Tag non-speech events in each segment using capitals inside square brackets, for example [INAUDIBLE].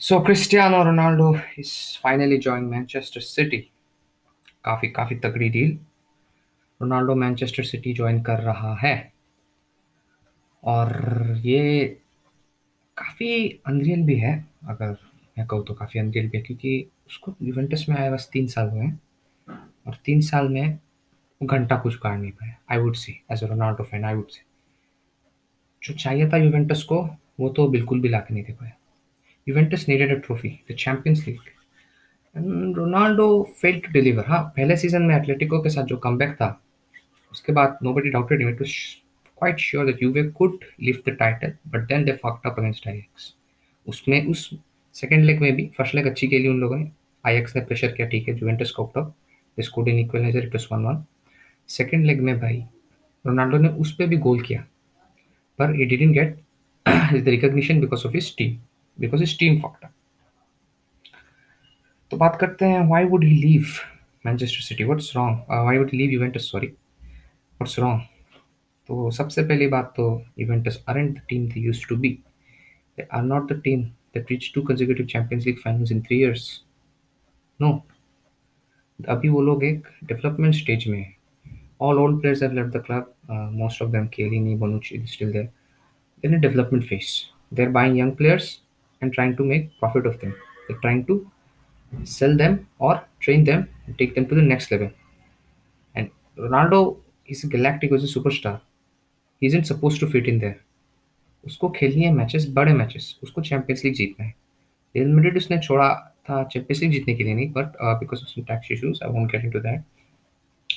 So, Cristiano Ronaldo is finally joined Manchester City काफ़ी काफ़ी तगड़ी deal Ronaldo Manchester City join कर रहा है। और ये काफ़ी अनरियल भी है, अगर मैं कहूँ तो काफ़ी अनरियल भी है, क्योंकि उसको यूवेंटस में आए बस तीन साल हुए हैं। और तीन साल में घंटा कुछ काट नहीं पाया I would say as a Ronaldo fan I would say जो चाहिए था यूवेंटस को, वो तो बिल्कुल भी ला के नहीं दे पाया। Juventus needed a trophy the Champions League Ronaldo fail to deliver हाँ पहले सीज़न में एटलेटिको के साथ जो कम था उसके बाद nobody doubted it was quite sure that Juve could lift the title, but then they fucked up against Ajax. उसमें उस सेकेंड लेग में भी फ़र्स्ट लेग अच्छी खेली उन लोगों ने। आईएक्स ने प्रेशर किया ठीक है जुवेंटस को out of scored in equaliser it was one one second leg में भाई रोनाल्डो ने उस पर भी गोल किया पर he didn't get his the recognition because of his team because his team तो बात करते हैं why would he leave Manchester City what's wrong why would leave Juventus sorry what's wrong तो सबसे पहली बात तो Juventus aren't team they used to be they are not the team that reach two consecutive Champions League finals in three years no अभी वो लोग एक development stage में है। All old players have let the club most of them clearly development phase their buying young players and trying to make profit of them they're trying to sell them or train them and take them to the next level and Ronaldo is a galactic was a superstar he isn't suppose to fit in there उसको खेलनी है matches बड़े matches उसको Champions League जीतना है real Madrid उसने छोड़ा था चैंपियंस लीग जीतने के लिए नहीं but because of some tax issues I won't get into that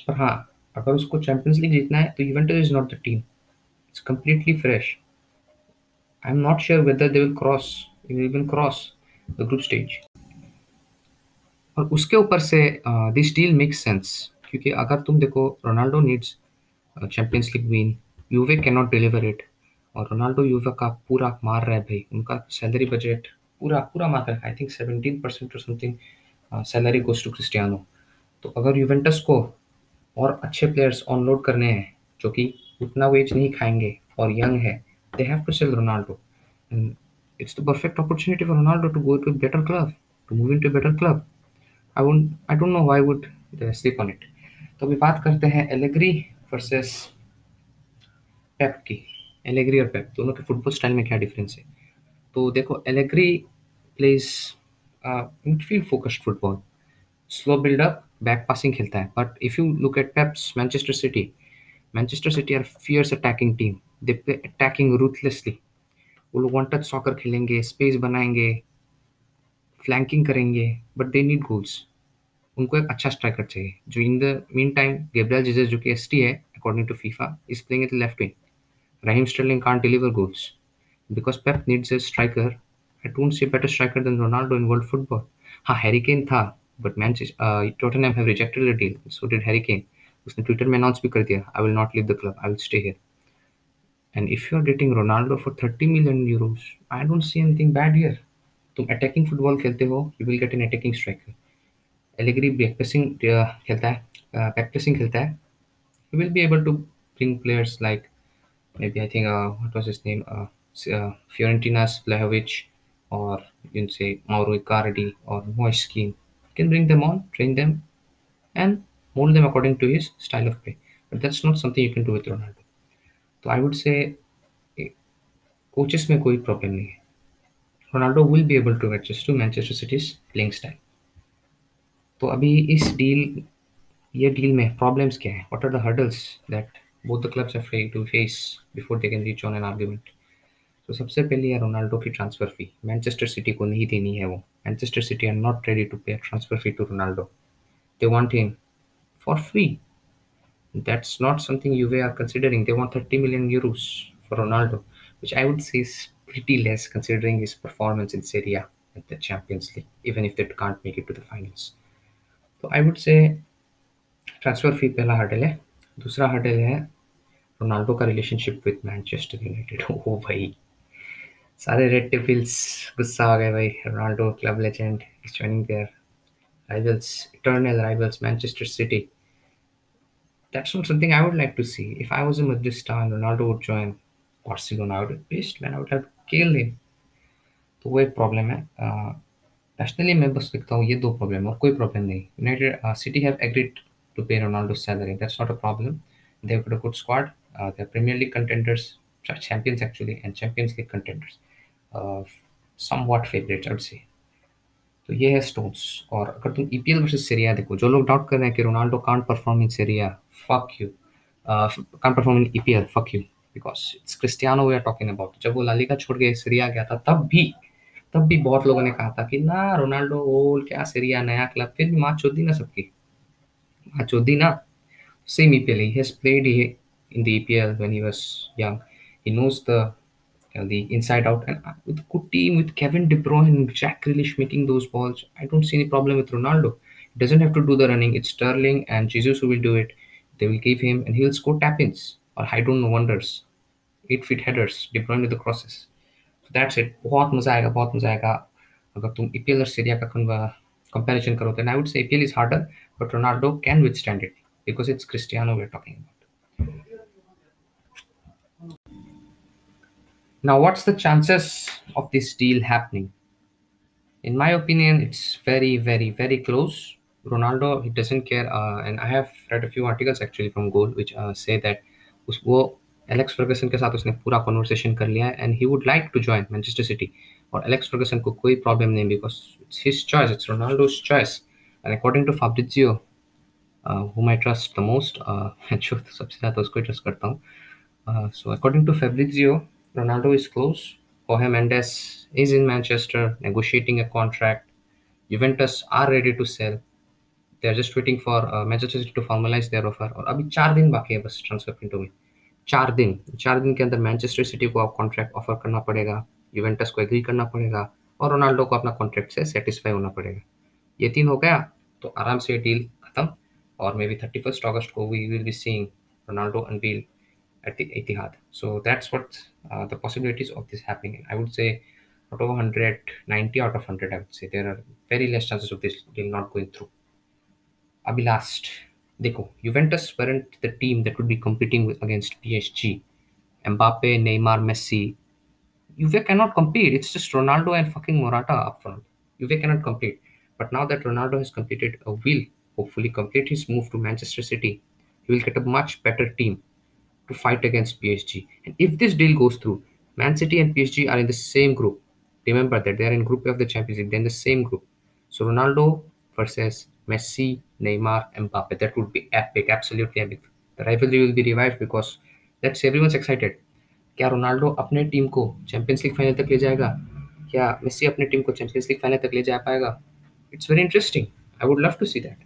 पर हाँ अगर उसको चैंपियंस लीग जीतना है तो Juventus is not the team it's completely fresh I am not sure whether they will cross will cross the group stage और उसके ऊपर से दिस डील मेक्स सेंस क्योंकि अगर तुम देखो Ronaldo needs Champions League win Juve can not deliver it और Ronaldo Juve का पूरा मार रहा है भाई। उनका सैलरी बजट पूरा पूरा मार रहा है आई थिंक सेवनटीन परसेंट और something salary goes to Cristiano तो अगर यूवेंटस को और अच्छे प्लेयर्स ऑनलोड करने हैं, जो कि उतना वेज नहीं खाएँगे और यंग है they have to sell Ronaldo and it's the perfect opportunity for Ronaldo to go to better club to move into better club I won't I don't know why would sleep on it तो अभी बात करते हैं Allegri versus पेप की। Allegri और पेप दोनों के football style में क्या डिफरेंस है? तो देखो Allegri plays midfield focused football slow buildup back passing खेलता है। But if you look at Pep's Manchester City Manchester City are fierce attacking team they play attacking ruthlessly वो लोग वन टच सॉकर खेलेंगे space बनाएँगे flanking करेंगे but they need goals उनको एक अच्छा स्ट्राइकर चाहिए जो in the mean time Gabriel Jesus जो कि एस टी है according to FIFA is playing at left wing Sterling can't deliver goals. Because Pep needs a striker, I don't see a better striker than Ronaldo in world football. हाँ Harry Kane था but Manchester Tottenham have rejected the deal so did Harry Kane उसने Twitter में announce भी कर दिया I will not leave the club I will stay here And if you are getting Ronaldo for 30 million euros I don't see anything bad here तुम attacking football खेलते हो you will get an attacking striker Allegri back pressing खेलता है back pressing खेलता है you will be able to bring players like maybe I think uh, what was his name? Uh, uh, Fiorentina's Vlahovic or you can say Mauro Icardi or Moiskin. You can bring them on, train them, and mold them according to his style of play. But that's not something you can do with Ronaldo. तो आई would से coaches में कोई problem नहीं है। Ronaldo will be able to adjust to Manchester City's playing style तो अभी इस deal ये डील में प्रॉब्लम्स क्या है? What are the hurdles that both the clubs are free to face before they can reach on an argument तो सबसे पहले है रोनाल्डो की ट्रांसफ़र फ़ी मैनचेस्टर सिटी को नहीं देनी है वो। Manchester City are not ready to pay transfer fee to Ronaldo they want him for free that's not something Juve are considering. They want 30 million euros for Ronaldo, which I would say is pretty less considering his performance in Serie A at the Champions League, even if they can't make it to the finals. So I would say transfer fee पहला hurdle है दूसरा hurdle है Ronaldo का relationship with Manchester United [LAUGHS] ओ भाई सारे red tables गुस्सा आ गए भाई Ronaldo club legend is joining their rivals eternal rivals manchester city that's not something i would like to see if i was a madrid star and ronaldo would join barcelona i would have pissed man i would have killed him तो वो एक problem है nationally मैं बस लिखता हूँ ये दो प्रॉब्लम और कोई प्रॉब्लम नहीं United City have agreed to pay Ronaldo salary that's not a problem they have got a good squad they are Premier League contenders champions actually and champions league contenders uh, somewhat favorites i would say तो ये है stones और अगर तुम EPL versus Syria देखो, जो लोग doubt कर रहे हैं कि Ronaldo can't perform in Serie A fuck you can't perform in EPL fuck you because it's Cristiano we are talking about जब वो लालिका छोड़ के सीरिया गया था, तब भी तब भी बहुत लोगों ने कहा था कि ना रोनाल्डो ओल्ड क्या सीरिया नया क्लब फिर भी माँ चौधी ना सबकी। माँ चौधी ना। Same EPL. He has played in in the EPL when he was young. He knows the you know, the inside out. And uh, with a good team, with Kevin De Bruyne and Jack Grealish making those balls, I don't see any problem with Ronaldo. He doesn't have to do the running. It's Sterling and Jesus who will do it. They will give him, and he'll score tap-ins or I don't know wonders. Eight feet headers, De Bruyne with the crosses. So that's it. बहुत मजा आएगा बहुत मजा आएगा अगर तुम EPL और Syria का कंपैरिजन करो then I would say EPL is harder, but Ronaldo can withstand it because it's Cristiano we're talking about. Now, what's the chances of this deal happening? In my opinion, it's very, very, very close. Ronaldo, he doesn't care, uh, and I have read a few articles actually from Goal which uh, say that उस वो Alex Ferguson के साथ उसने पूरा conversation कर लिया है and he would like to join Manchester City और एलेक्स फर्गसन को कोई प्रॉब्लम नहीं because it's his choice it's Ronaldo's choice and according to Fabrizio whom I trust the most. Uh, [LAUGHS] जो सबसे ज़्यादा उसको ट्रस्ट करता हूँ. Uh, so according to Fabrizio, Ronaldo is close. Jorge Mendes is in Manchester negotiating a contract. Juventus are ready to sell. They are just waiting for uh, Manchester City to formalize their offer. और अभी चार दिन बाकी है बस transfer window में चार दिन चार दिन के अंदर मैनचेस्टर सिटी को आप कॉन्ट्रैक्ट ऑफ़र करना पड़ेगा यूवेंटस को एग्री करना पड़ेगा और रोनाल्डो को अपना कॉन्ट्रैक्ट से सेटिस्फाई होना पड़ेगा ये तीन हो गया तो आराम से डील खत्म or maybe 31st August go, we will be seeing Ronaldo unveil at the Etihad. So that's what uh, the possibilities of this happening. I would say out of 100, 90 out of 100, I would say there are very less chances of this deal not going through. Abhi last, देखो Juventus weren't the team that would be competing with against PSG. Mbappe, Neymar, Messi. Juve cannot compete. It's just Ronaldo and fucking Morata up front. Juve cannot compete. But now that Ronaldo has completed a will hopefully complete his move to Manchester City, he will get a much better team to fight against PSG. And if this deal goes through, Man City and PSG are in the same group. Remember that they are in Group A of the Champions League. They're in the same group. So Ronaldo versus Messi, Neymar, Mbappe. That would be epic, absolutely epic. The rivalry will be revived because that's everyone's excited. क्या Ronaldo अपने team को champions league final तक ले जाएगा क्या Messi अपने team को champions league final तक ले जा पाएगा it's very interesting I would love to see that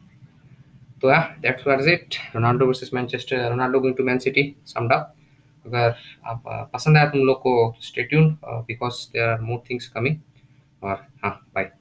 तो या that was it Ronaldo versus Manchester Ronaldo going to Man City summed up अगर आप पसंद आया तुम लोग को stay tune because there are more things coming और हाँ बाय